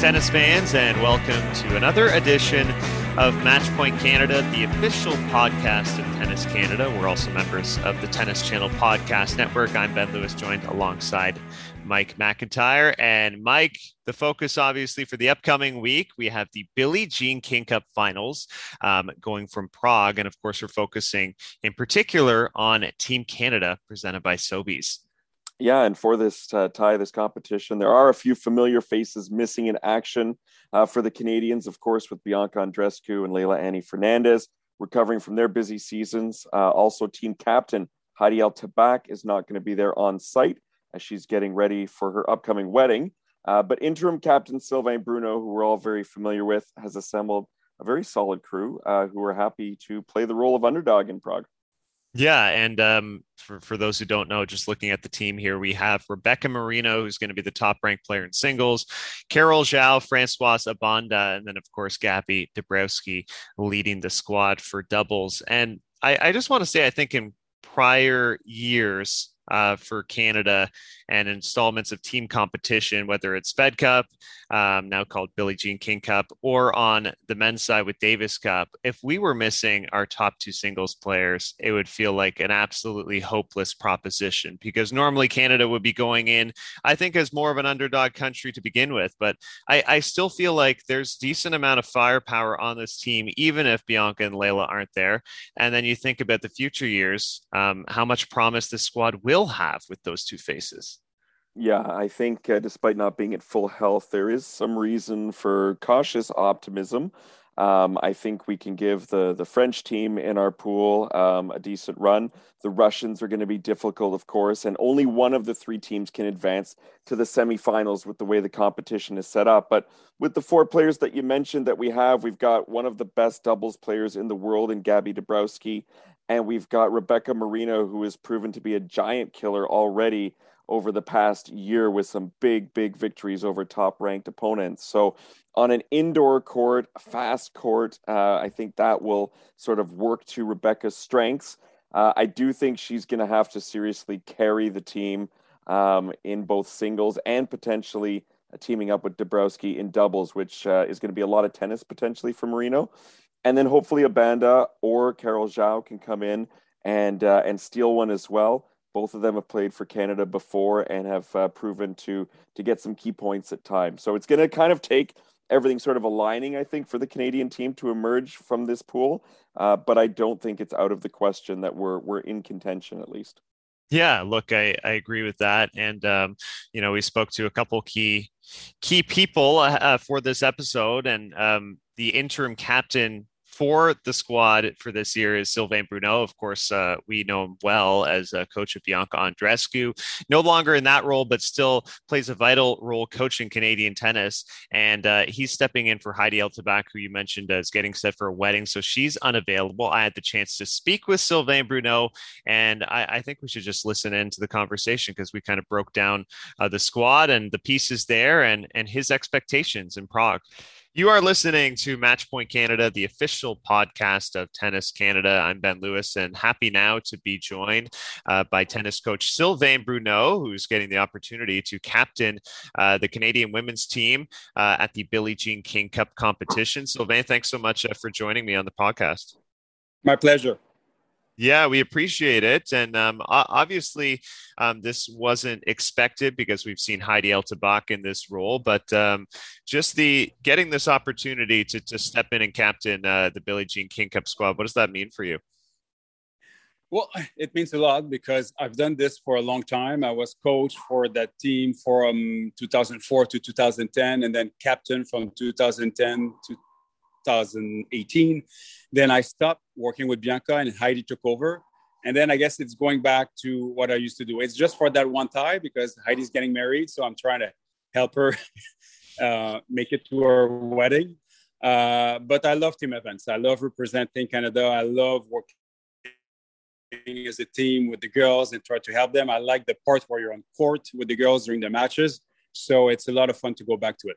Tennis fans, and welcome to another edition of Matchpoint Canada, the official podcast of Tennis Canada. We're also members of the Tennis Channel Podcast Network. I'm Ben Lewis, joined alongside Mike McIntyre. And Mike, the focus obviously for the upcoming week, we have the Billie Jean King Cup finals um, going from Prague. And of course, we're focusing in particular on Team Canada presented by Sobeys yeah, and for this uh, tie, this competition, there are a few familiar faces missing in action uh, for the Canadians, of course, with Bianca Andreescu and Leylah Annie Fernandez recovering from their busy seasons. Uh, also, team captain Heidi El Tabakh is not going to be there on site as she's getting ready for her upcoming wedding. Uh, but interim captain Sylvain Bruneau, who we're all very familiar with, has assembled a very solid crew uh, who are happy to play the role of underdog in Prague. Yeah, and um, for for those who don't know, just looking at the team here, we have Rebecca Marino, who's going to be the top ranked player in singles, Carol Zhao, Francoise Abanda, and then of course Gabby Dabrowski leading the squad for doubles. And I, I just want to say, I think in prior years, uh, for Canada and installments of team competition, whether it's Fed Cup, um, now called Billie Jean King Cup, or on the men's side with Davis Cup. If we were missing our top two singles players, it would feel like an absolutely hopeless proposition because normally Canada would be going in, I think, as more of an underdog country to begin with. But I, I still feel like there's decent amount of firepower on this team, even if Bianca and Leylah aren't there. And then you think about the future years, um, how much promise this squad will will have with those two faces. Yeah, I think uh, despite not being at full health, there is some reason for cautious optimism. Um, I think we can give the the French team in our pool um, a decent run. The Russians are going to be difficult, of course, and only one of the three teams can advance to the semifinals with the way the competition is set up. But with the four players that you mentioned that we have, we've got one of the best doubles players in the world in Gabby Dabrowski, and we've got Rebecca Marino, who has proven to be a giant killer already over the past year with some big, big victories over top ranked opponents. So, on an indoor court, fast court, uh, I think that will sort of work to Rebecca's strengths. Uh, I do think she's going to have to seriously carry the team um, in both singles and potentially uh, teaming up with Dabrowski in doubles, which uh, is going to be a lot of tennis potentially for Marino and then hopefully Abanda or Carol Zhao can come in and uh, and steal one as well. Both of them have played for Canada before and have uh, proven to to get some key points at times. So it's going to kind of take everything sort of aligning, I think, for the Canadian team to emerge from this pool. Uh, but I don't think it's out of the question that we're we're in contention at least. Yeah, look, I, I agree with that, and um, you know, we spoke to a couple key key people uh, for this episode, and um, the interim captain for the squad for this year is Sylvain Bruneau. Of course, uh, we know him well as a coach of Bianca Andreescu. No longer in that role, but still plays a vital role coaching Canadian tennis. And uh, he's stepping in for Heidi El Tabakh, who you mentioned is getting set for a wedding. So she's unavailable. I had the chance to speak with Sylvain Bruneau, and I, I think we should just listen into the conversation because we kind of broke down uh, the squad and the pieces there and, and his expectations in Prague. You are listening to Matchpoint Canada, the official podcast of Tennis Canada. I'm Ben Lewis, and happy now to be joined uh, by tennis coach Sylvain Bruneau, who's getting the opportunity to captain uh, the Canadian women's team uh, at the Billie Jean King Cup competition. Sylvain, thanks so much uh, for joining me on the podcast. My pleasure. Yeah, we appreciate it. And um, obviously, um, this wasn't expected because we've seen Heidi El Tabakh in this role, but um, just the getting this opportunity to, to step in and captain uh, the Billie Jean King Cup squad, what does that mean for you? Well, it means a lot because I've done this for a long time. I was coach for that team from 2004 to 2010, and then captain from 2010 to 2018. Then I stopped working with Bianca and Heidi took over. And then I guess it's going back to what I used to do. It's just for that one tie because Heidi's getting married. So I'm trying to help her uh, make it to her wedding. Uh, but I love team events. I love representing Canada. I love working as a team with the girls and try to help them. I like the part where you're on court with the girls during the matches. So it's a lot of fun to go back to it.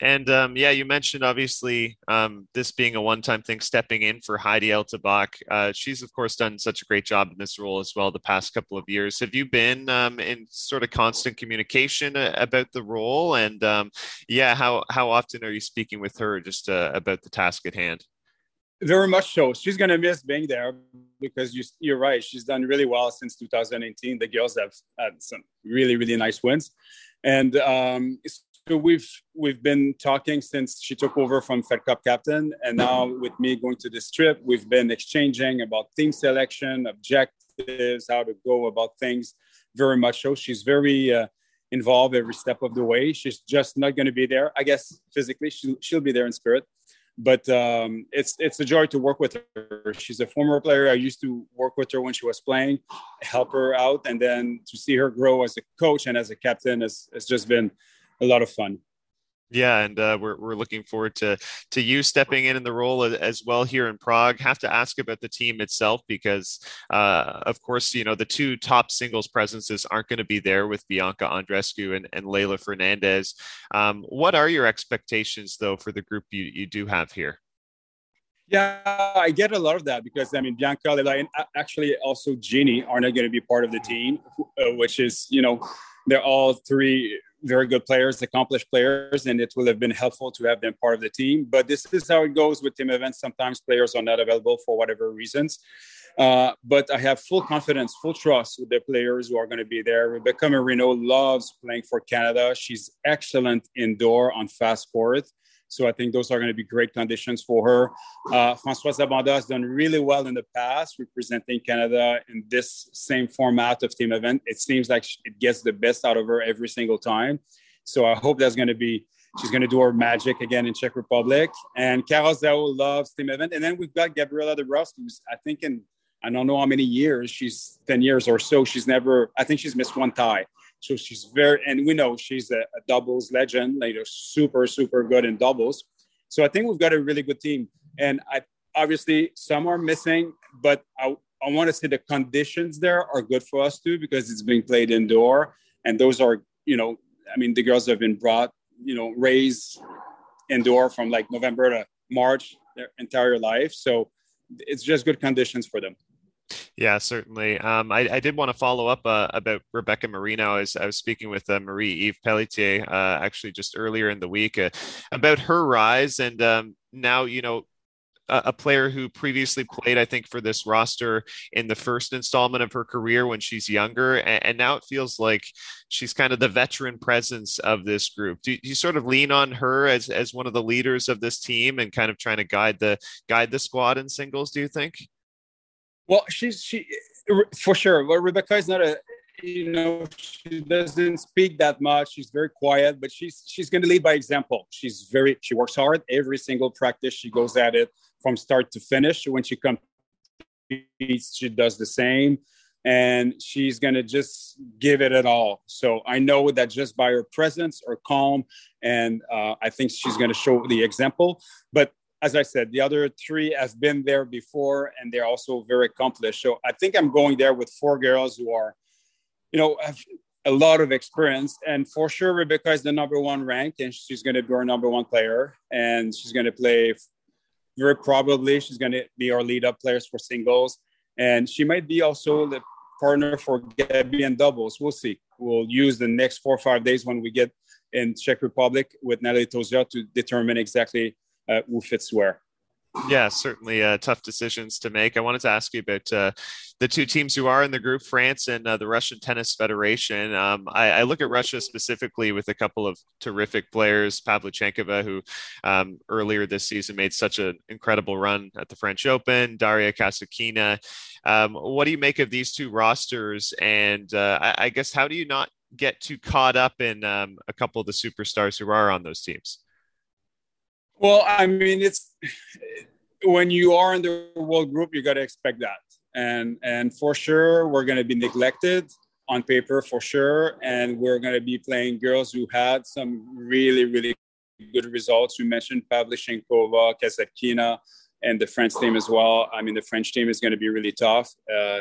And um, yeah, you mentioned obviously um, this being a one-time thing, stepping in for Heidi El Tabakh. Uh, she's of course done such a great job in this role as well the past couple of years. Have you been um, in sort of constant communication uh, about the role? And um, yeah, how how often are you speaking with her just uh, about the task at hand? Very much so. She's going to miss being there because you, you're right. She's done really well since 2018. The girls have had some really, really nice wins. And um, so we've we've been talking since she took over from Fed Cup captain, and now with me going to this trip, we've been exchanging about team selection, objectives, how to go about things. Very much so. She's very uh, involved every step of the way. She's just not going to be there. I guess physically, she'll, she'll be there in spirit, but um, it's it's a joy to work with her. She's a former player. I used to work with her when she was playing, help her out, and then to see her grow as a coach and as a captain has, has just been a lot of fun. Yeah, and uh, we're we're looking forward to to you stepping in in the role as well here in Prague. Have to ask about the team itself because, uh, of course, you know the two top singles presences aren't going to be there with Bianca Andreescu and, and Leylah Fernandez. Um, what are your expectations though for the group you you do have here? Yeah, I get a lot of that because I mean Bianca, Leylah, and actually also Genie are not going to be part of the team, uh, which is you know they're all three very good players, accomplished players, and it will have been helpful to have them part of the team. But this is how it goes with team events. Sometimes players are not available for whatever reasons. Uh, but I have full confidence, full trust with the players who are going to be there. Rebecca Marino loves playing for Canada. She's excellent indoor on fast court. So I think those are going to be great conditions for her. Uh, Françoise Abanda has done really well in the past representing Canada in this same format of team event. It seems like it gets the best out of her every single time. So I hope that's going to be she's going to do her magic again in Czech Republic. And Carol Zhao loves team event. And then we've got Gabriela Dabrowski, who's I think in I don't know how many years she's 10 years or so. She's never, I think she's missed one tie. So she's very, and we know she's a, a doubles legend, like super, super good in doubles. So I think we've got a really good team. And I obviously some are missing, but I, I want to say the conditions there are good for us too because it's being played indoor, and those are, you know, I mean, the girls have been brought, you know, raised indoor from like November to March their entire life. So it's just good conditions for them. Yeah, certainly. Um, I, I, did want to follow up uh, about Rebecca Marino. As I was speaking with uh, Marie Eve Pelletier uh, actually just earlier in the week uh, about her rise, and um, now you know a, a, player who previously played, I think, for this roster in the first installment of her career when she's younger, and, and now it feels like she's kind of the veteran presence of this group. Do, do you sort of lean on her as as one of the leaders of this team and kind of trying to guide the guide the squad in singles? Do you think? Well, she's she for sure. Well, Rebecca is not a you know she doesn't speak that much. She's very quiet, but she's she's going to lead by example. She's very she works hard every single practice. She goes at it from start to finish. When she competes, she does the same, and she's going to just give it at all. So I know that just by her presence, or calm, and uh, I think she's going to show the example. But as I said, the other three have been there before and they're also very accomplished. So I think I'm going there with four girls who are, you know, have a lot of experience. And for sure, Rebecca is the number one ranked and she's going to be our number one player. And she's going to play very probably, she's going to be our lead up players for singles. And she might be also the partner for Gabby and doubles. We'll see. We'll use the next four or five days when we get in Czech Republic with Nathalie Tauziat to determine exactly uh, who fits where. Yeah, certainly uh, tough decisions to make. I wanted to ask you about uh, the two teams who are in the group, France and uh, the Russian Tennis Federation. Um, I, I, look at Russia specifically with a couple of terrific players, Pavlyuchenkova, who um, earlier this season made such an incredible run at the French Open, Daria Kasatkina. Um, what do you make of these two rosters? And uh, I, I, guess how do you not get too caught up in um, a couple of the superstars who are on those teams? Well, I mean, it's when you are in the world group, you got to expect that, and and for sure, we're going to be neglected on paper for sure, and we're going to be playing girls who had some really really good results. You mentioned Pavlyuchenkova, Kasatkina, and the French team as well. I mean, the French team is going to be really tough. Uh,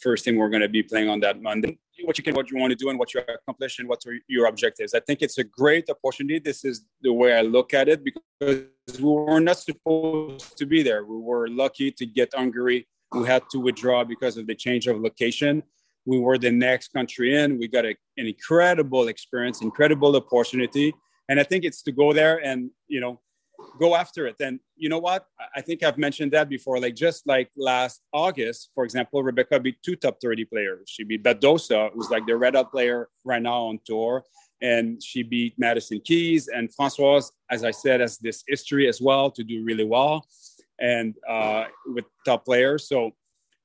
first team we're going to be playing on that Monday. What you can, what you want to do, and what you accomplish, and what your objectives. I think it's a great opportunity. This is the way I look at it because we were not supposed to be there. We were lucky to get Hungary. We had to withdraw because of the change of location. We were the next country in. We got a, an incredible experience, incredible opportunity, and I think it's to go there and you know go after it. And you know what? I think I've mentioned that before. Like just like last August, for example, Rebecca beat two top 30 players. She beat Badosa, who's like the red hot player right now on tour. And she beat Madison Keys. And Françoise, as I said, has this history as well to do really well and uh, with top players. So,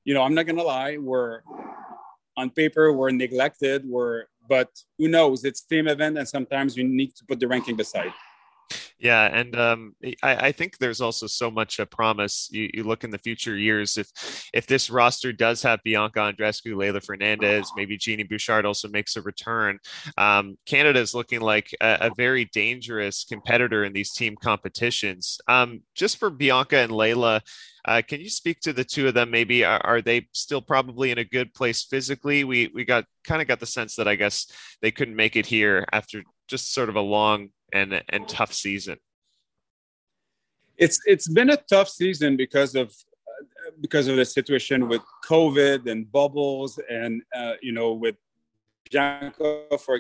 you know, I'm not gonna lie, we're on paper, we're neglected, we're but who knows? It's team event, and sometimes you need to put the ranking beside. Yeah, and um, I, I, think there's also so much a promise. You, you, look in the future years if if this roster does have Bianca Andreescu, Leylah Fernandez, maybe Genie Bouchard also makes a return. Um, Canada is looking like a, a, very dangerous competitor in these team competitions. Um, just for Bianca and Leylah. Uh, can you speak to the two of them? Maybe are, are, they still probably in a good place physically? We we got kind of got the sense that I guess they couldn't make it here after just sort of a long and and tough season? It's it's been a tough season because of because of the situation with COVID and bubbles, and uh, you know with Bianca, for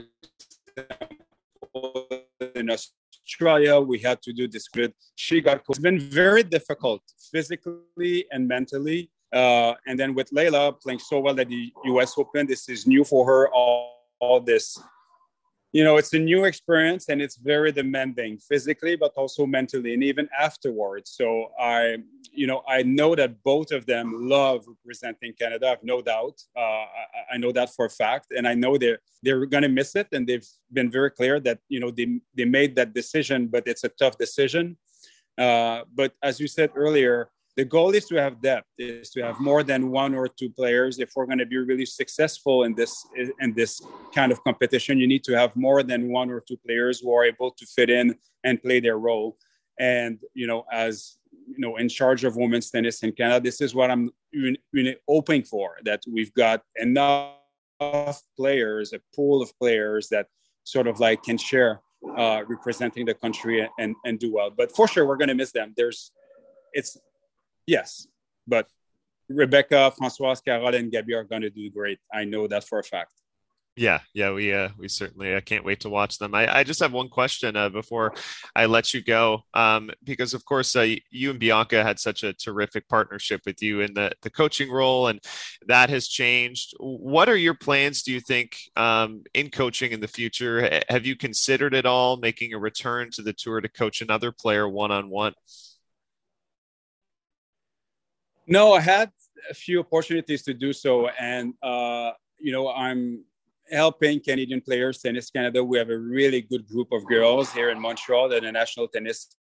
example, in Australia, we had to do this. With she got it's been very difficult physically and mentally. Uh, and then with Leylah playing so well at the U.S. Open, this is new for her. All, all this you know it's a new experience and it's very demanding physically but also mentally and even afterwards. So i you know i know that both of them love representing canada i've no doubt. Uh, I, I, know that for a fact. And i know they're they're to miss it. And they've been very clear that you know they, they made that decision but it's a tough decision. Uh, but as you said earlier the goal is to have depth is to have more than one or two players. If we're going to be really successful in this in this kind of competition you need to have more than one or two players who are able to fit in and play their role. And you know as you know in charge of women's tennis in canada this is what i'm hoping for that we've got enough players a pool of players that sort of like can share uh, representing the country and, and do well. But for sure we're going to miss them. There's it's Yes, but Rebecca, Françoise, Carol, and Gabby are going to do great. I know that for a fact. Yeah, yeah, we uh, we certainly I can't wait to watch them. I, I just have one question uh, before I let you go, um, because of course uh, you and Bianca had such a terrific partnership with you in the the coaching role, and that has changed. What are your plans? Do you think um, in coaching in the future? Have you considered at all making a return to the tour to coach another player one on one? No, I had a few opportunities to do so, and uh, you know, I'm helping Canadian players, Tennis Canada. We have a really good group of girls here in Montreal at the National Tennis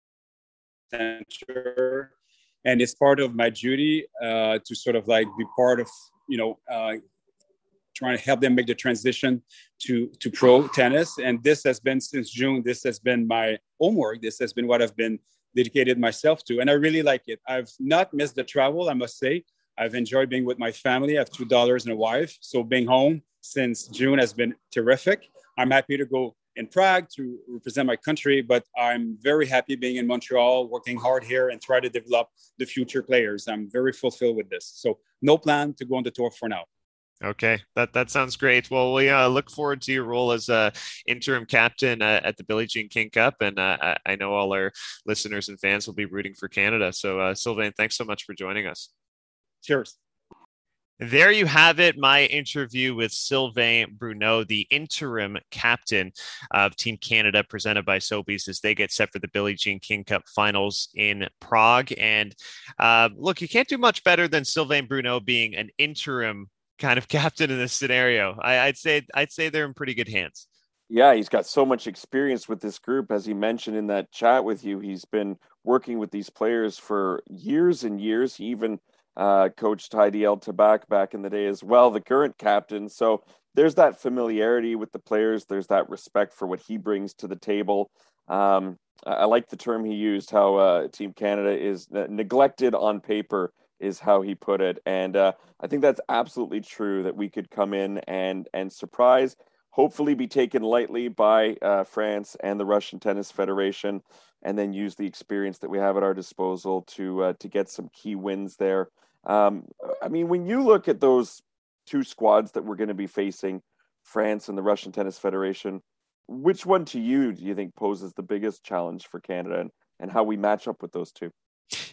Center, and it's part of my duty uh, to sort of like be part of, you know. Uh, trying to help them make the transition to to pro tennis and this has been since june this has been my homework this has been what i've been dedicated myself to. And I really like it. I've not missed the travel, I must say. I've enjoyed being with my family. I have two daughters and a wife. So being home since June has been terrific. I'm happy to go in Prague to represent my country, but I'm very happy being in Montreal, working hard here and try to develop the future players. I'm very fulfilled with this. So no plan to go on the tour for now. Okay, that that sounds great. Well, we uh, look forward to your role as a interim captain uh, at the Billie Jean King Cup, and uh, I know all our listeners and fans will be rooting for Canada. So, uh, Sylvain, thanks so much for joining us. Cheers. There you have it, my interview with Sylvain Bruneau, the interim captain of Team Canada, presented by Sobeys as they get set for the Billie Jean King Cup finals in Prague. And uh, look, you can't do much better than Sylvain Bruneau being an interim kind of captain in this scenario. I, would say I'd say they're in pretty good hands. Yeah, he's got so much experience with this group, as he mentioned in that chat with you. He's been working with these players for years and years. He even uh, coached Heidi El Tabakh back in the day as well, the current captain. So there's that familiarity with the players. There's that respect for what he brings to the table. Um, I like the term he used, how uh, Team Canada is neglected on paper is how he put it. And uh, I think that's absolutely true that we could come in and and surprise, hopefully be taken lightly by uh, France and the Russian Tennis Federation, and then use the experience that we have at our disposal to uh, to get some key wins there. Um, I mean, when you look at those two squads that we're going to be facing, France and the Russian Tennis Federation, which one to you do you think poses the biggest challenge for Canada and, and how we match up with those two?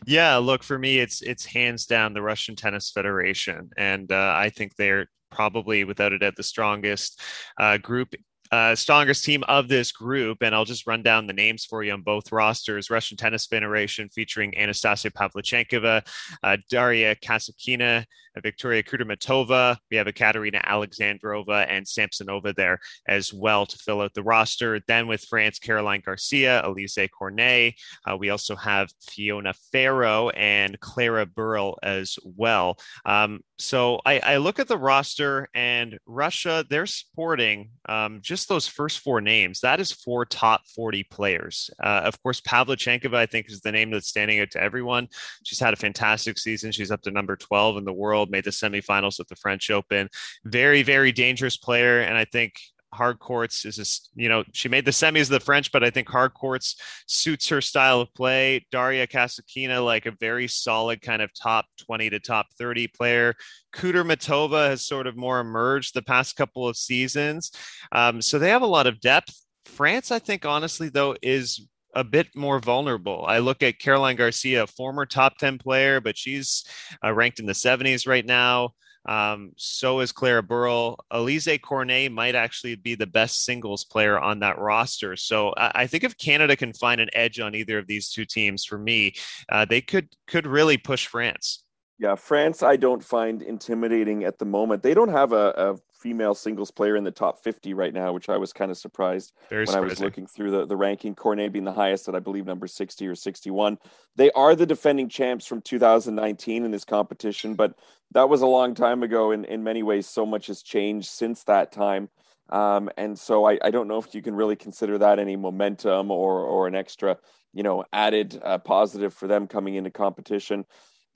Yeah, look for me, it's it's hands down the Russian Tennis Federation, and uh, I think they're probably without a doubt the strongest uh, group uh, strongest team of this group. And I'll just run down the names for you on both rosters Russian Tennis Federation featuring Anastasia Pavlyuchenkova, uh, Daria Kasatkina, uh, Victoria Kudermetova. We have a Katerina Alexandrova and Samsonova there as well to fill out the roster. Then with France, Caroline Garcia, Alizé Cornet. Uh, we also have Fiona Ferro and Clara Burel as well. Um, so I, I, look at the roster and Russia, they're sporting um, just those first four names. That is four top 40 players. Uh, of course, Pavlyuchenkova, I think, is the name that's standing out to everyone. She's had a fantastic season. She's up to number 12 in the world, made the semifinals at the French Open. Very, very dangerous player. And I think hard courts is just you know she made the semis of the french but i think hard courts suits her style of play daria kasatkina like a very solid kind of top 20 to top 30 player kudermetova has sort of more emerged the past couple of seasons um, so they have a lot of depth france i think honestly though is a bit more vulnerable. I look at Caroline Garcia, former top 10 player, but she's uh, ranked in the 70s right now. Um, so is Clara Burel. Alizé Cornet might actually be the best singles player on that roster. So I, I, think if Canada can find an edge on either of these two teams, for me, uh, they could could really push France. Yeah, France, I don't find intimidating at the moment. They don't have a, a female singles player in the top 50 right now, which I was kind of surprised Very when surprising. I was looking through the, the ranking. Cornet being the highest at, I believe, number 60 or 61. They are the defending champs from 2019 in this competition, but that was a long time ago. In, in many ways, so much has changed since that time. Um, and so I, I don't know if you can really consider that any momentum or, or an extra, you know, added uh, positive for them coming into competition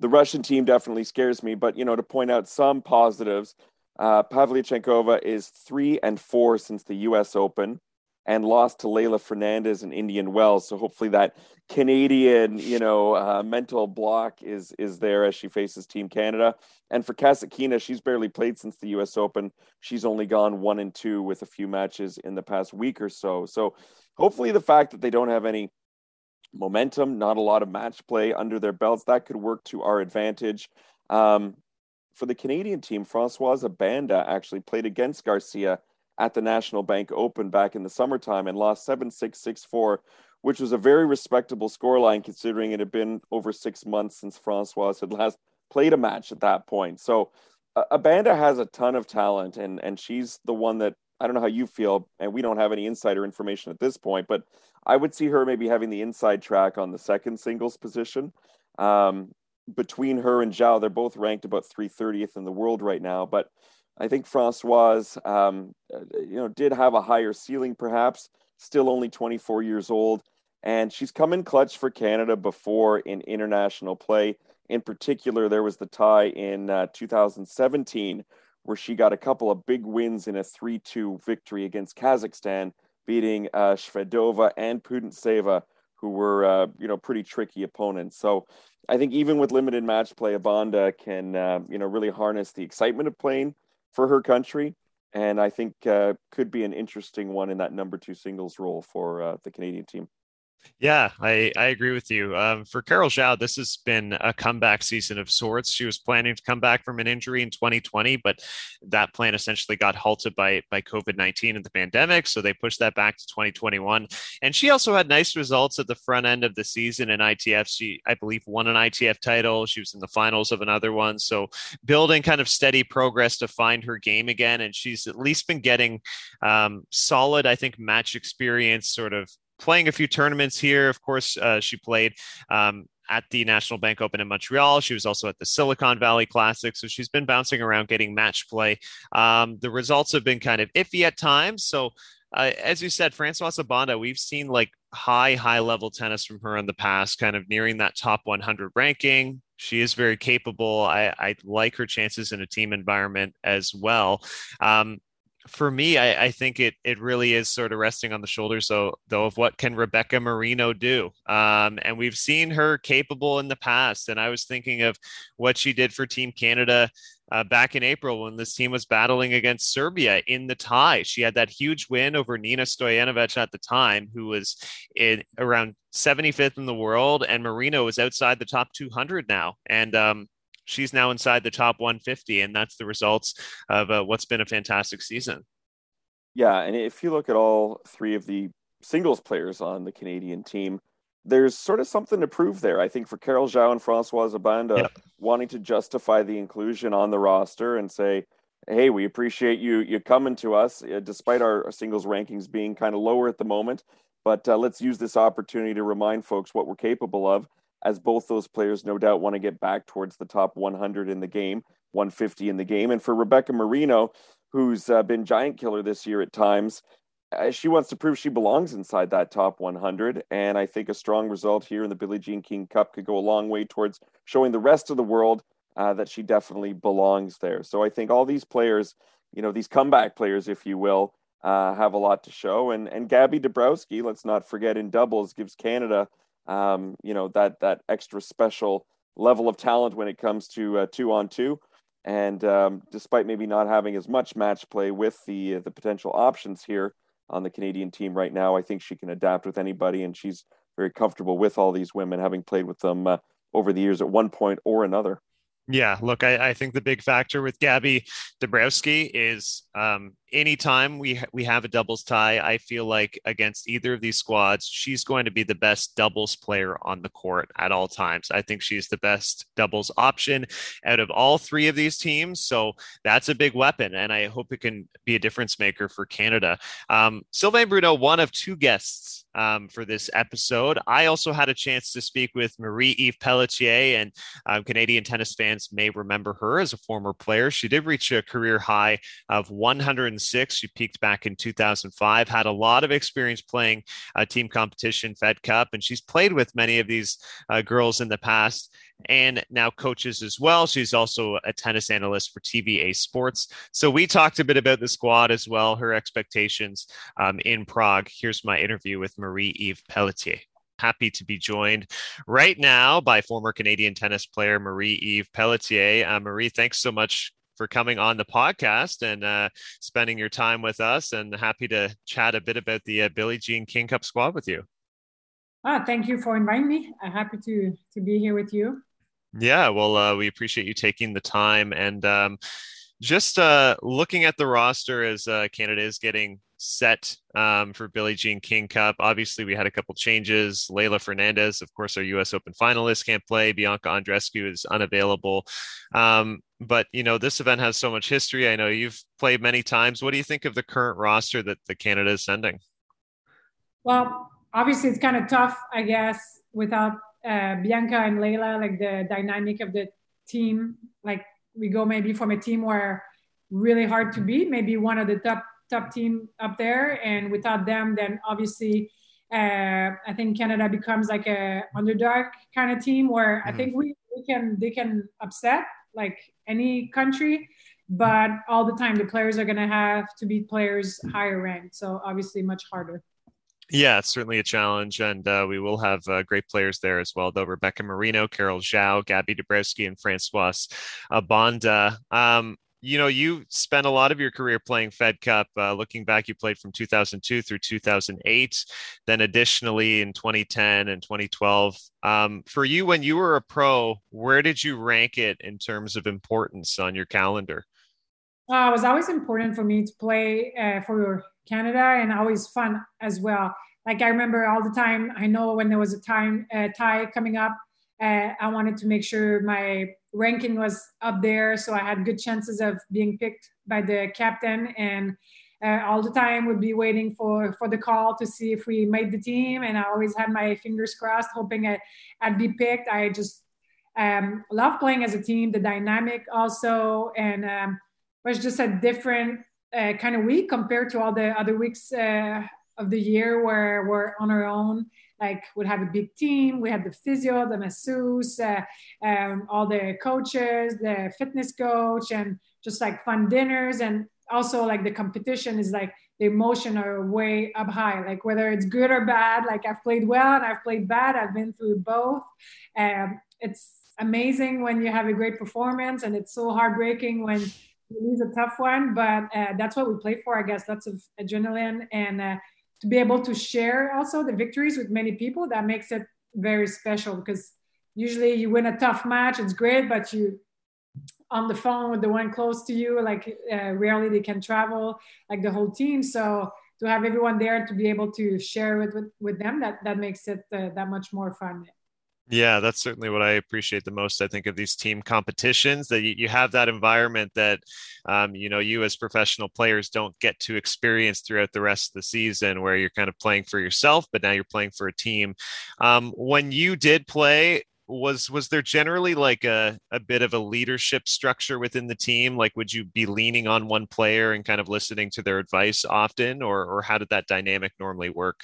the Russian team definitely scares me. But you know, to point out some positives, uh, Pavlyuchenkova is three and four since the U.S. Open, and lost to Leylah Fernandez and Indian Wells. So hopefully that Canadian, you know, uh, mental block is is there as she faces Team Canada. And for Kasatkina, she's barely played since the U.S. Open. She's only gone one and two with a few matches in the past week or so. So hopefully the fact that they don't have any momentum, not a lot of match play under their belts, that could work to our advantage. Um, for the Canadian team, Francoise Abanda actually played against Garcia at the National Bank Open back in the summertime and lost 7 6 6 4, which was a very respectable scoreline considering it had been over six months since Francoise had last played a match at that point. So Abanda has a ton of talent, and, and she's the one that I don't know how you feel, and we don't have any insider information at this point, but I would see her maybe having the inside track on the second singles position. Um, between her and Zhao, they're both ranked about 330th in the world right now. But I think Francoise, um, uh, you know, did have a higher ceiling, perhaps. Still only 24 years old, and she's come in clutch for Canada before in international play. In particular, there was the tie in uh, 2017 where she got a couple of big wins in a 3-2 victory against Kazakhstan, beating uh, Shvedova and Putintseva, who were uh, you know pretty tricky opponents. So I think even with limited match play, Abanda can uh, you know really harness the excitement of playing for her country, and I think uh, could be an interesting one in that number two singles role for uh, the Canadian team. Yeah, I, I agree with you. Um, for Carol Zhao, this has been a comeback season of sorts. She was planning to come back from an injury in 2020, but that plan essentially got halted by by COVID 19 and the pandemic. So they pushed that back to 2021. And she also had nice results at the front end of the season in ITF. She, I believe, won an ITF title. She was in the finals of another one. So building kind of steady progress to find her game again. And she's at least been getting um, solid, I think, match experience, sort of playing a few tournaments here. Of course, uh, she played um, at the National Bank Open in Montreal. She was also at the Silicon Valley Classic. So she's been bouncing around getting match play. Um, the results have been kind of iffy at times. So uh, as you said, Francoise Abanda, we've seen like high, high level tennis from her in the past, kind of nearing that top 100 ranking. She is very capable. I, I like her chances in a team environment as well. Um, for me, I, I, think it it really is sort of resting on the shoulders though, though of what can Rebecca Marino do. Um, and we've seen her capable in the past. And I was thinking of what she did for Team Canada uh, back in April when this team was battling against Serbia in the tie. She had that huge win over Nina Stojanovic at the time, who was in around 75th in the world, and Marino was outside the top 200 now. And um, she's now inside the top 150, and that's the results of uh, what's been a fantastic season. Yeah, and if you look at all three of the singles players on the Canadian team, there's sort of something to prove there. I think for Carol Zhao and Francoise Abanda yep. wanting to justify the inclusion on the roster and say, "Hey, we appreciate you you coming to us, uh, despite our, singles rankings being kind of lower at the moment. But uh, let's use this opportunity to remind folks what we're capable of." As both those players no doubt want to get back towards the top 100 in the game, 150 in the game. And for Rebecca Marino, who's uh, been giant killer this year at times, uh, she wants to prove she belongs inside that top 100. And I think a strong result here in the Billie Jean King Cup could go a long way towards showing the rest of the world uh, that she definitely belongs there. So I think all these players, you know, these comeback players, if you will, uh, have a lot to show. And and Gabby Dabrowski, let's not forget in doubles, gives Canada um, you know that that extra special level of talent when it comes to uh, two on two. And um, despite maybe not having as much match play with the uh, the potential options here on the Canadian team right now, I think she can adapt with anybody, and she's very comfortable with all these women, having played with them uh, over the years at one point or another. Yeah, look, I, I, think the big factor with Gabby Dabrowski is um, anytime we ha- we have a doubles tie, I feel like against either of these squads, she's going to be the best doubles player on the court at all times. I think she's the best doubles option out of all three of these teams. So that's a big weapon, and I hope it can be a difference maker for Canada. Um, Sylvain Bruneau, one of two guests um, for this episode. I also had a chance to speak with Marie Eve Pelletier, and um, Canadian tennis fans may remember her as a former player. She did reach a career high of 106. She peaked back in 2005, had a lot of experience playing a team competition, Fed Cup, and she's played with many of these uh, girls in the past and now coaches as well. She's also a tennis analyst for TVA Sports. So we talked a bit about the squad as well, her expectations um, in Prague. Here's my interview with Marie Eve Pelletier. Happy to be joined right now by former Canadian tennis player Marie Eve Pelletier. Uh, Marie, thanks so much for coming on the podcast and uh, spending your time with us, and happy to chat a bit about the uh, Billie Jean King Cup squad with you. Ah, thank you for inviting me. I'm happy to to be here with you. Yeah, well, uh, we appreciate you taking the time and um, just uh, looking at the roster as uh, Canada is getting set um, for Billie Jean King Cup. Obviously, we had a couple changes. Leylah Fernandez, of course, our U.S. Open finalist, can't play. Bianca Andreescu is unavailable. Um, but you know, this event has so much history. I know you've played many times. What do you think of the current roster that the Canada is sending? Well, obviously, it's kind of tough, I guess, without uh, Bianca and Leylah, like the dynamic of the team, like we go maybe from a team where really hard to beat, maybe one of the top top team up there, and without them, then obviously uh, I think Canada becomes like a underdog kind of team where mm-hmm. I think we, we can they can upset like any country, but all the time the players are gonna have to beat players higher ranked, so obviously much harder. Yeah, it's certainly a challenge, and uh, we will have uh, great players there as well. Though Rebecca Marino, Carol Zhao, Gabby Dabrowski, and Francois Abanda. Um, you know, you spent a lot of your career playing Fed Cup. Uh, looking back, you played from 2002 through 2008. Then, additionally, in 2010 and 2012. Um, for you, when you were a pro, where did you rank it in terms of importance on your calendar? Uh, it was always important for me to play uh, for Canada and always fun as well. Like I remember all the time, I know when there was a time uh, tie coming up, uh, I wanted to make sure my ranking was up there, so I had good chances of being picked by the captain. And uh, all the time would be waiting for for the call to see if we made the team. And I always had my fingers crossed, hoping I, I'd be picked. I just um, love playing as a team, the dynamic also, and um, was just a different uh, kind of week compared to all the other weeks uh, of the year where we're on our own. Like we have a big team, we have the physio, the masseuse, uh, um, all the coaches, the fitness coach, and just like fun dinners. And also like the competition is like the emotion are way up high. Like whether it's good or bad. Like I've played well and I've played bad. I've been through both. Um, it's amazing when you have a great performance, and it's so heartbreaking when lose a tough one. But uh, that's what we play for, I guess. Lots of adrenaline and. Uh, to be able to share also the victories with many people that makes it very special because usually you win a tough match it's great but you on the phone with the one close to you like uh, rarely they can travel like the whole team. So to have everyone there to be able to share it with, with them that that makes it uh, that much more fun yeah, that's certainly what I appreciate the most. I think of these team competitions that you, have that environment that, um, you know, you as professional players don't get to experience throughout the rest of the season, where you're kind of playing for yourself, but now you're playing for a team. Um, when you did play, was was there generally like a, a bit of a leadership structure within the team like would you be leaning on one player and kind of listening to their advice often or or how did that dynamic normally work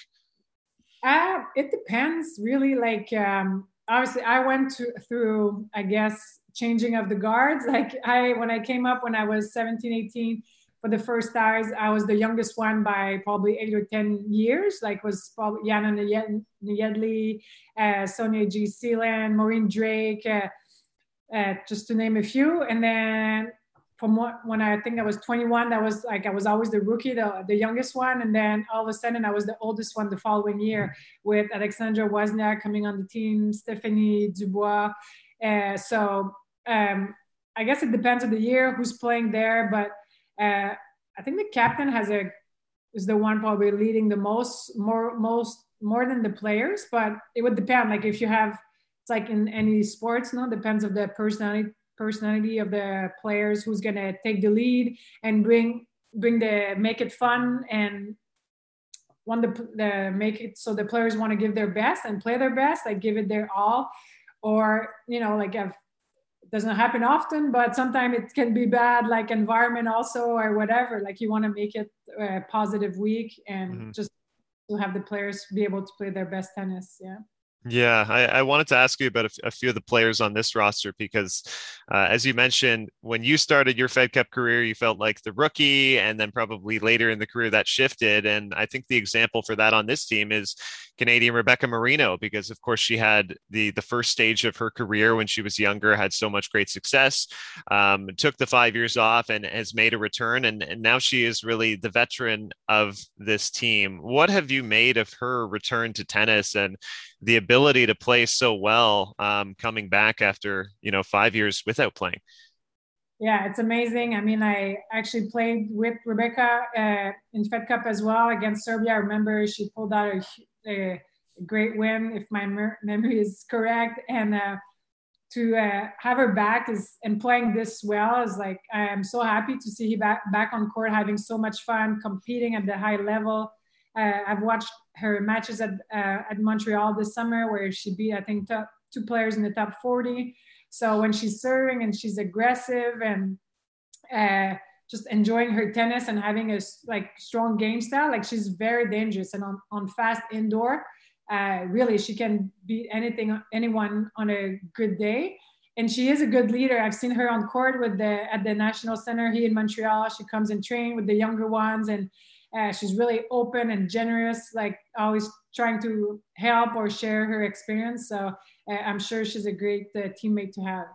uh, it depends really like um, obviously I went to, through, I guess, changing of the guards. Like I, when I came up when I was 17, 18, for the first times, I was the youngest one by probably eight or 10 years. Like was probably Jana Nejedly, uh, Sonya Jeyaseelan, Maureen Drake, uh, uh, just to name a few. And then from what, when I think I was 21, that was like I was always the rookie, the, the youngest one, and then all of a sudden I was the oldest one the following year with Aleksandra Wozniak coming on the team, Stephanie Dubois. Uh, so um, I guess it depends on the year who's playing there, but uh, I think the captain has a is the one probably leading the most, more most more than the players, but it would depend. Like if you have it's like in any sports, no, depends of the personality personality of the players who's going to take the lead and bring bring the make it fun and want the, the make it so the players want to give their best and play their best like give it their all or you know like if it doesn't happen often but sometimes it can be bad like environment also or whatever like you want to make it a positive week and mm-hmm. just to have the players be able to play their best tennis yeah yeah, I, I, wanted to ask you about a, f- a few of the players on this roster because, uh, as you mentioned, when you started your Fed Cup career, you felt like the rookie, and then probably later in the career that shifted. And I think the example for that on this team is Canadian Rebecca Marino, because of course she had the the first stage of her career when she was younger, had so much great success, um, took the five years off, and has made a return, and, and now she is really the veteran of this team. What have you made of her return to tennis and the ability to play so well um, coming back after you know five years without playing? yeah, it's amazing. I mean, I actually played with Rebecca uh, in Fed Cup as well against Serbia. I remember she pulled out a, a great win, if my memory is correct. And uh, to uh, have her back is and playing this well is like I am so happy to see her back back on court, having so much fun, competing at the high level. Uh, I've watched her matches at uh, at Montreal this summer, where she beat I think top, two players in the top 40 so when she's serving and she's aggressive and uh, just enjoying her tennis and having a like strong game style, like she's very dangerous and on, on fast indoor. Uh, really, she can beat anything, anyone on a good day. And she is a good leader. I've seen her on court with the at the National Center here in Montreal. She comes and train with the younger ones, and uh, she's really open and generous, like always trying to help or share her experience. So uh, I'm sure she's a great uh, teammate to have.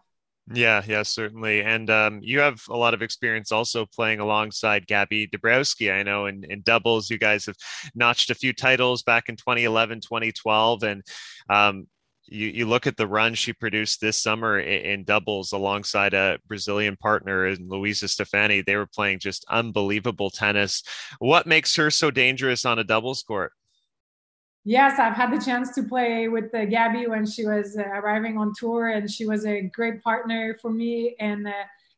Yeah, yeah, certainly. And um, you have a lot of experience also playing alongside Gabby Dabrowski. I know in, in doubles, you guys have notched a few titles back in 2011, 2012. And um, you, you look at the run she produced this summer in, in, doubles alongside a Brazilian partner in Luisa Stefani. They were playing just unbelievable tennis. What makes her so dangerous on a doubles court? Yes, I've had the chance to play with uh, Gabby when she was uh, arriving on tour, and she was a great partner for me. And uh,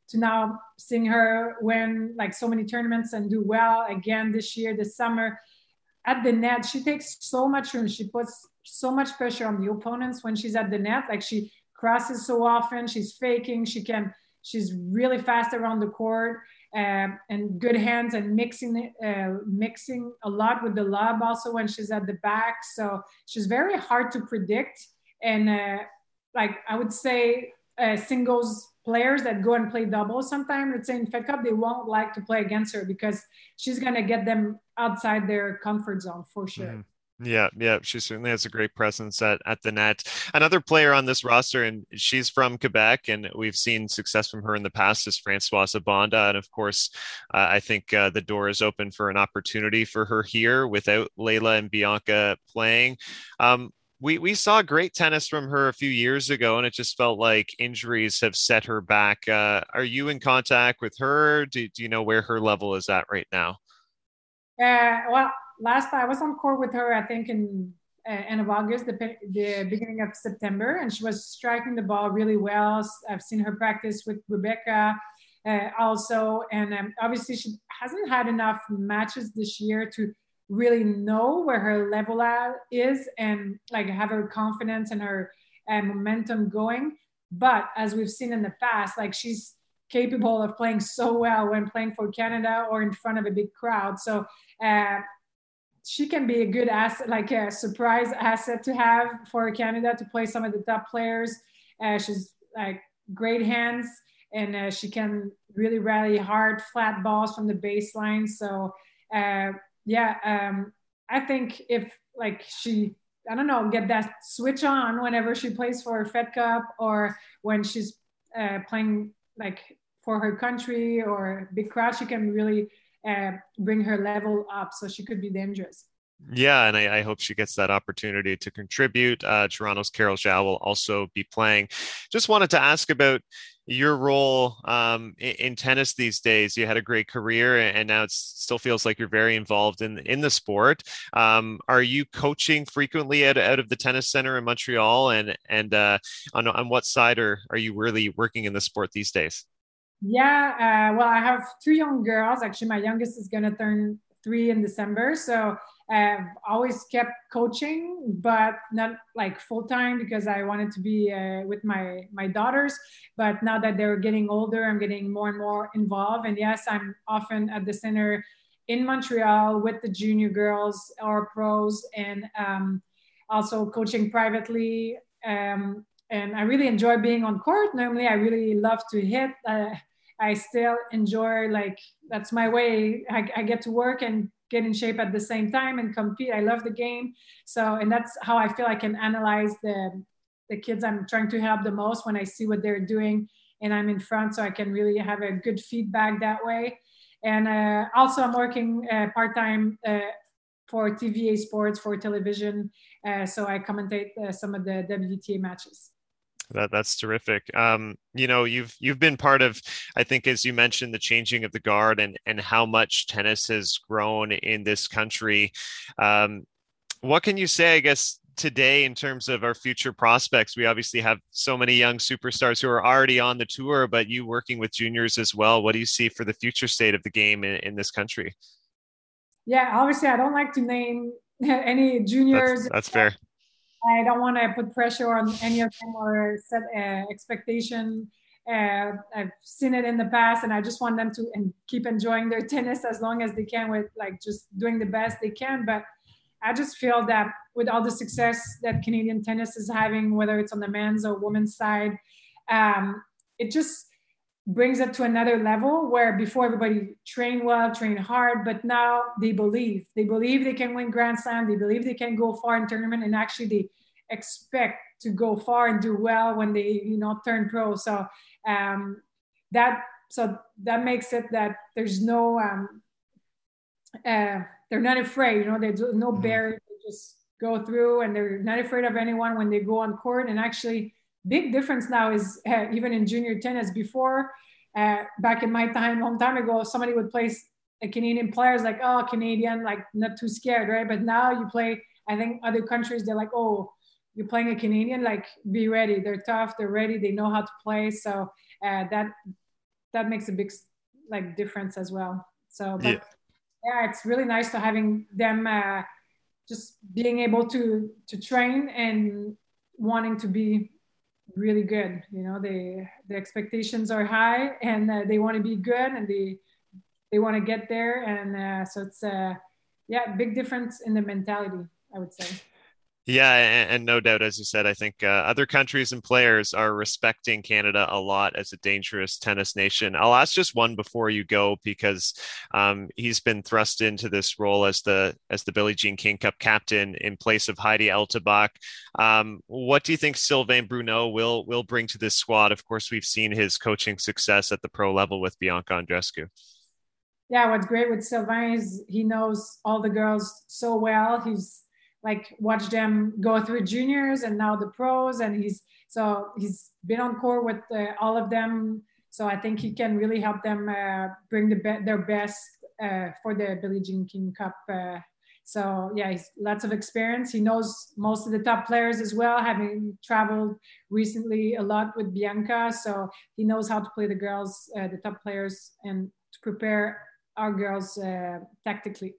to now seeing her win like so many tournaments and do well again this year, this summer at the net, she takes so much room. She puts so much pressure on the opponents when she's at the net. Like she crosses so often, she's faking. She can. She's really fast around the court uh, and good hands and mixing uh, mixing a lot with the lob also when she's at the back. So she's very hard to predict. And uh, like I would say, uh, singles players that go and play doubles sometimes, let's say in Fed Cup, they won't like to play against her because she's gonna get them outside their comfort zone for sure. Mm. Yeah, yeah, she certainly has a great presence at, at the net. Another player on this roster, and she's from Quebec, and we've seen success from her in the past, is Francoise Abanda. And of course, uh, I think uh, the door is open for an opportunity for her here without Leylah and Bianca playing. Um, we, we saw great tennis from her a few years ago, and it just felt like injuries have set her back. Uh, are you in contact with her? Do, do you know where her level is at right now? Uh, well, last I was on court with her, I think in uh, end of August, the, the beginning of September, and she was striking the ball really well. I've seen her practice with Rebecca uh, also, and um, obviously she hasn't had enough matches this year to really know where her level is and like have her confidence and her uh, momentum going. But as we've seen in the past, like she's capable of playing so well when playing for Canada or in front of a big crowd. So uh, she can be a good asset, like a surprise asset to have for Canada to play some of the top players. Uh, she's like great hands and uh, she can really rally hard, flat balls from the baseline. So uh, yeah, um, I think if like she, I don't know, get that switch on whenever she plays for Fed Cup or when she's uh, playing like for her country or big crowd, she can really uh, bring her level up. So she could be dangerous. Yeah, and I, I, hope she gets that opportunity to contribute. Uh, Toronto's Carol Zhao will also be playing. Just wanted to ask about your role um, in, in, tennis these days. You had a great career, and now it still feels like you're very involved in in the sport. Um, are you coaching frequently out, out of the tennis center in Montreal, and and uh, on on what side are are you really working in the sport these days? Yeah, uh, well, I have two young girls. Actually, my youngest is going to turn three in December. So I've always kept coaching, but not like full time because I wanted to be uh, with my my daughters. But now that they're getting older, I'm getting more and more involved. And yes, I'm often at the center in Montreal with the junior girls or pros, and um, also coaching privately. Um, and I really enjoy being on court. Normally, I really love to hit. Uh, I still enjoy like that's my way. I, I, get to work and get in shape at the same time and compete. I love the game. So and that's how I feel I can analyze the the kids I'm trying to help the most when I see what they're doing and I'm in front, so I can really have a good feedback that way. And uh, also, I'm working uh, part time uh, for TVA Sports for television, uh, so I commentate uh, some of the WTA matches. That that's terrific. Um, you know, you've you've been part of, I think, as you mentioned, the changing of the guard and and how much tennis has grown in this country. Um, what can you say? I guess today in terms of our future prospects we obviously have so many young superstars who are already on the tour but you working with juniors as well what do you see for the future state of the game in, in this country yeah obviously i don't like to name any juniors that's, that's fair I don't want to put pressure on any of them or set uh, expectation. Uh, I've seen it in the past, and I just want them to and keep enjoying their tennis as long as they can, with like just doing the best they can. But I just feel that with all the success that Canadian tennis is having, whether it's on the men's or women's side, um, it just brings it to another level where before everybody trained well, trained hard, but now they believe. They believe they can win Grand Slam. They believe they can go far in tournament, and actually they expect to go far and do well when they, you know, turn pro. So um, that so that makes it that there's no um, uh, they're not afraid. You know, there's no mm-hmm. barrier. They just go through, and they're not afraid of anyone when they go on court. And actually, big difference now is uh, even in junior tennis before uh, back in my time long time ago somebody would place a canadian players like oh canadian like not too scared right? But now you play i think other countries they're like oh you're playing a canadian? Like be ready. They're tough they're ready they know how to play. So uh, that that makes a big like difference as well. So but, yeah. yeah it's really nice to having them uh, just being able to to train and wanting to be really good. You know, they the expectations are high and uh, they want to be good and they they want to get there, and uh, so it's uh, yeah, big difference in the mentality, I would say. Yeah, and, and, no doubt, as you said, I think uh, other countries and players are respecting Canada a lot as a dangerous tennis nation. I'll ask just one before you go because um, he's been thrust into this role as the as the Billie Jean King Cup captain in place of Heidi El Tabakh. Um, what do you think Sylvain Bruneau will will bring to this squad? Of course, we've seen his coaching success at the pro level with Bianca Andreescu. Yeah, what's great with Sylvain is he knows all the girls so well. He's like watch them go through juniors and now the pros and he's so he's been on court with uh, all of them. So i think he can really help them uh, bring the be- their best uh, for the billie jean king cup uh, so yeah he's lots of experience. He knows most of the top players as well having traveled recently a lot with bianca. So he knows how to play the girls uh, the top players and to prepare our girls uh, tactically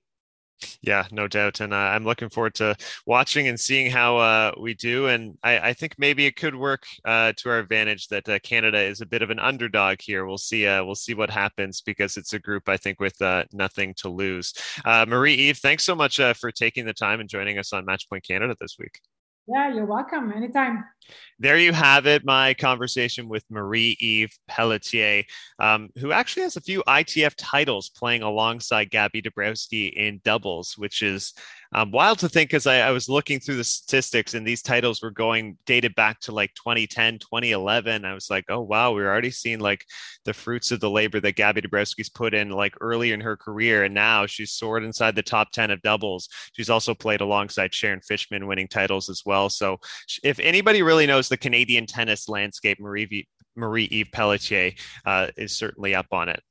yeah, no doubt, and uh, I'm looking forward to watching and seeing how uh, we do. And I, I, think maybe it could work uh, to our advantage that uh, Canada is a bit of an underdog here. We'll see. Uh, we'll see what happens because it's a group I think with uh, nothing to lose. Marie Eve, thanks so much for taking the time and joining us on Matchpoint Canada this week. Yeah, you're welcome. Anytime. There you have it. My conversation with Marie Eve Pelletier, um, who actually has a few ITF titles playing alongside Gabby Dabrowski in doubles, which is um, wild to think as I, I, was looking through the statistics and these titles were going dated back to like 2010, 2011. I was like, oh, wow, we're already seeing like the fruits of the labor that Gabby Dabrowski's put in like early in her career. And now she's soared inside the top 10 of doubles. She's also played alongside Sharon Fichman winning titles as well. So if anybody really knows the Canadian tennis landscape, Marie, Marie Eve Pelletier uh, is certainly up on it.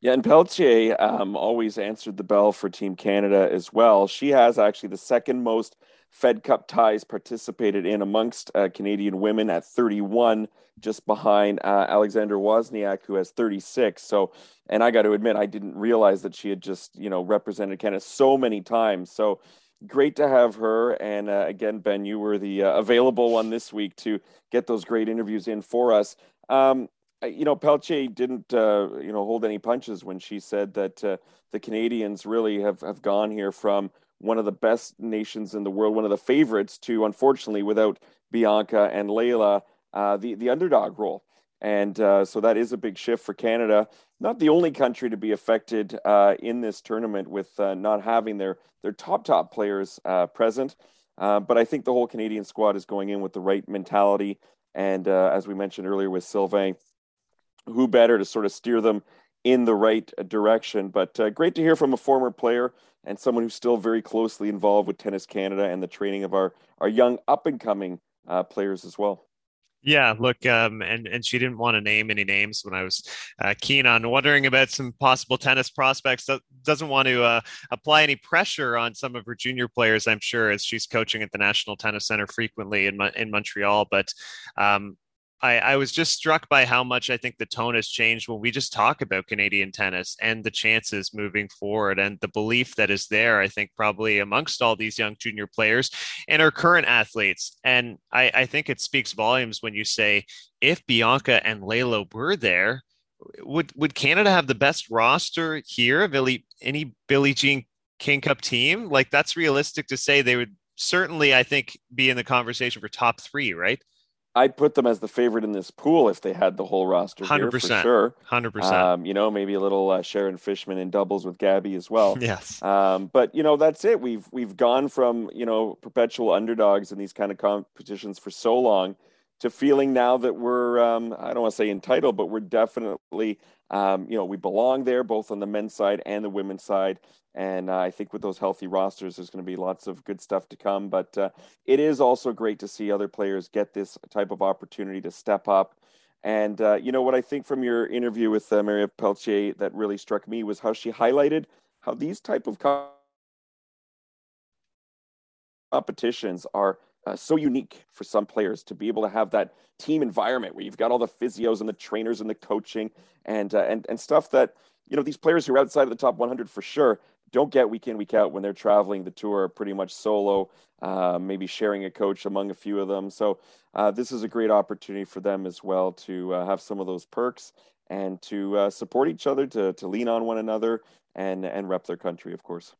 Yeah, and Pelletier um, always answered the bell for Team Canada as well. She has actually the second most Fed Cup ties participated in amongst uh, Canadian women at 31, just behind uh, Aleksandra Wozniak, who has 36. So, and I got to admit, I didn't realize that she had just, you know, represented Canada so many times. So, great to have her. And uh, again, Ben, you were the uh, available one this week to get those great interviews in for us. Um, you know, Pelletier didn't, uh, you know, hold any punches when she said that uh, the Canadians really have, have gone here from one of the best nations in the world, one of the favorites, to unfortunately, without Bianca and Leylah, uh, the the underdog role. And uh, so that is a big shift for Canada. Not the only country to be affected uh, in this tournament with uh, not having their their top top players present. but I think the whole Canadian squad is going in with the right mentality. And as we mentioned earlier with Sylvain, who better to sort of steer them in the right direction. But uh, great to hear from a former player and someone who's still very closely involved with Tennis Canada and the training of our, our young up and coming uh, players as well. Yeah, look, um, and and she didn't want to name any names when I was uh, keen on wondering about some possible tennis prospects. That Doesn't want to uh, apply any pressure on some of her junior players, I'm sure, as she's coaching at the National Tennis Center frequently in in Montreal. But um, I, I, was just struck by how much I think the tone has changed when we just talk about Canadian tennis and the chances moving forward and the belief that is there, I think, probably amongst all these young junior players and our current athletes. And I, I think it speaks volumes when you say, if Bianca and Leylah were there, would would Canada have the best roster here of any, any Billie Jean King Cup team? Like that's realistic to say they would certainly, I think, be in the conversation for top three, right? I'd put them as the favorite in this pool if they had the whole roster. Hundred percent, sure. Hundred um, percent. You know, maybe a little uh, Sharon Fichman in doubles with Gabby as well. Yes. Um, but you know, that's it. We've we've gone from you know perpetual underdogs in these kind of competitions for so long to feeling now that we're um, I don't want to say entitled, but we're definitely um, you know we belong there both on the men's side and the women's side. And uh, I think with those healthy rosters, there's going to be lots of good stuff to come. But uh, it is also great to see other players get this type of opportunity to step up. And uh, you know what I think from your interview with uh, Maria Pelletier that really struck me was how she highlighted how these type of competitions are uh, so unique for some players to be able to have that team environment where you've got all the physios and the trainers and the coaching and uh, and and stuff that you know these players who are outside of the top 100 for sure don't get week in week out when they're traveling the tour pretty much solo uh, maybe sharing a coach among a few of them. So uh, this is a great opportunity for them as well to uh, have some of those perks and to uh, support each other to, to lean on one another and and rep their country of course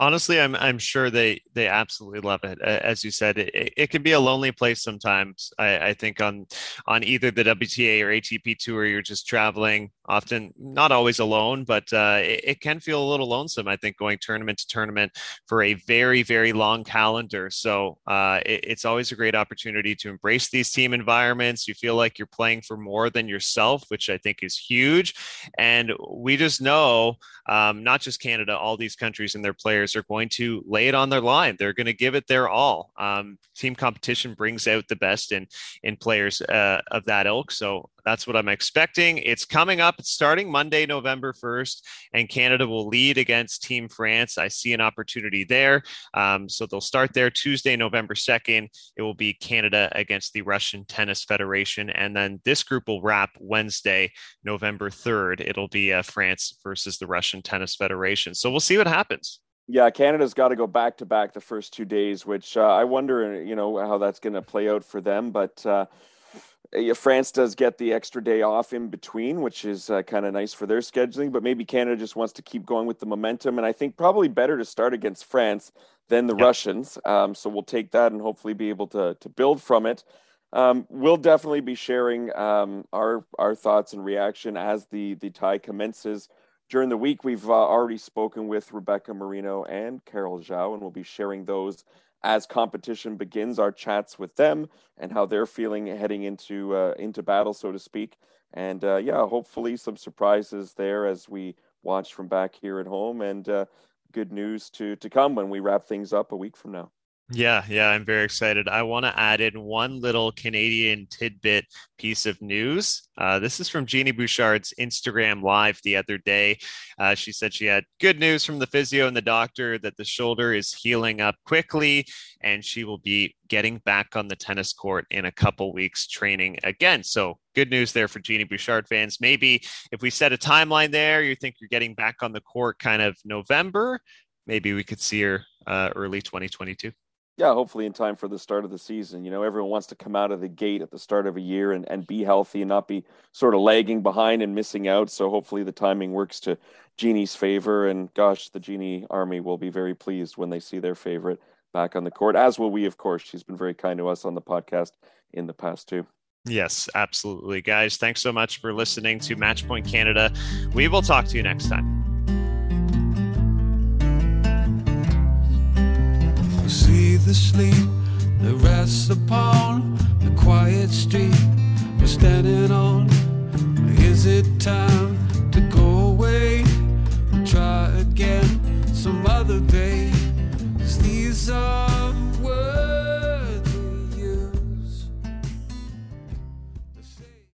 honestly i'm i'm sure they they absolutely love it. As you said it, it can be a lonely place sometimes. I, I think on on either the wta or atp tour you're just traveling often not always alone but uh, it, it, can feel a little lonesome i think going tournament to tournament for a very very long calendar. So uh, it, it's always a great opportunity to embrace these team environments. You feel like you're playing for more than yourself which i think is huge. And we just know um, not just canada all these countries and their players players are going to lay it on their line. They're going to give it their all. Um, team competition brings out the best in in players uh, of that ilk. So that's what I'm expecting. It's coming up. It's starting Monday, November 1st, and Canada will lead against Team France. I see an opportunity there. Um, so they'll start there Tuesday, November 2nd. It will be Canada against the Russian Tennis Federation. And then this group will wrap Wednesday, November 3rd. It'll be uh, France versus the Russian Tennis Federation. So we'll see what happens. Yeah, Canada's got to go back to back the first two days, which uh, I wonder, you know, how that's going to play out for them. But uh, France does get the extra day off in between, which is uh, kind of nice for their scheduling. But maybe Canada just wants to keep going with the momentum, and I think probably better to start against France than the yep. Russians. Um, so we'll take that and hopefully be able to to build from it. Um, we'll definitely be sharing um, our our thoughts and reaction as the the tie commences during the week, we've uh, already spoken with Rebecca Marino and Carol Zhao, and we'll be sharing those as competition begins. Our chats with them and how they're feeling heading into uh, into battle, so to speak. And uh, yeah, hopefully some surprises there as we watch from back here at home, and uh, good news to to come when we wrap things up a week from now. Yeah, yeah, I'm very excited. I want to add in one little Canadian tidbit piece of news. Uh, this is from Genie Bouchard's Instagram live the other day. Uh, she said she had good news from the physio and the doctor that the shoulder is healing up quickly and she will be getting back on the tennis court in a couple weeks training again. So, good news there for Genie Bouchard fans. Maybe if we set a timeline there, you think you're getting back on the court kind of November, maybe we could see her uh, early 2022 yeah, hopefully in time for the start of the season. You know, everyone wants to come out of the gate at the start of a year and, and be healthy and not be sort of lagging behind and missing out. So hopefully the timing works to Genie's favor. And gosh, the Genie Army will be very pleased when they see their favorite back on the court, as will we, of course. She's been very kind to us on the podcast in the past, too. Yes, absolutely. Guys, thanks so much for listening to Matchpoint Canada. We will talk to you next time. see the sleep that rests upon the quiet street we're standing on. Is it time to go away? Try again some other day. Cause these are.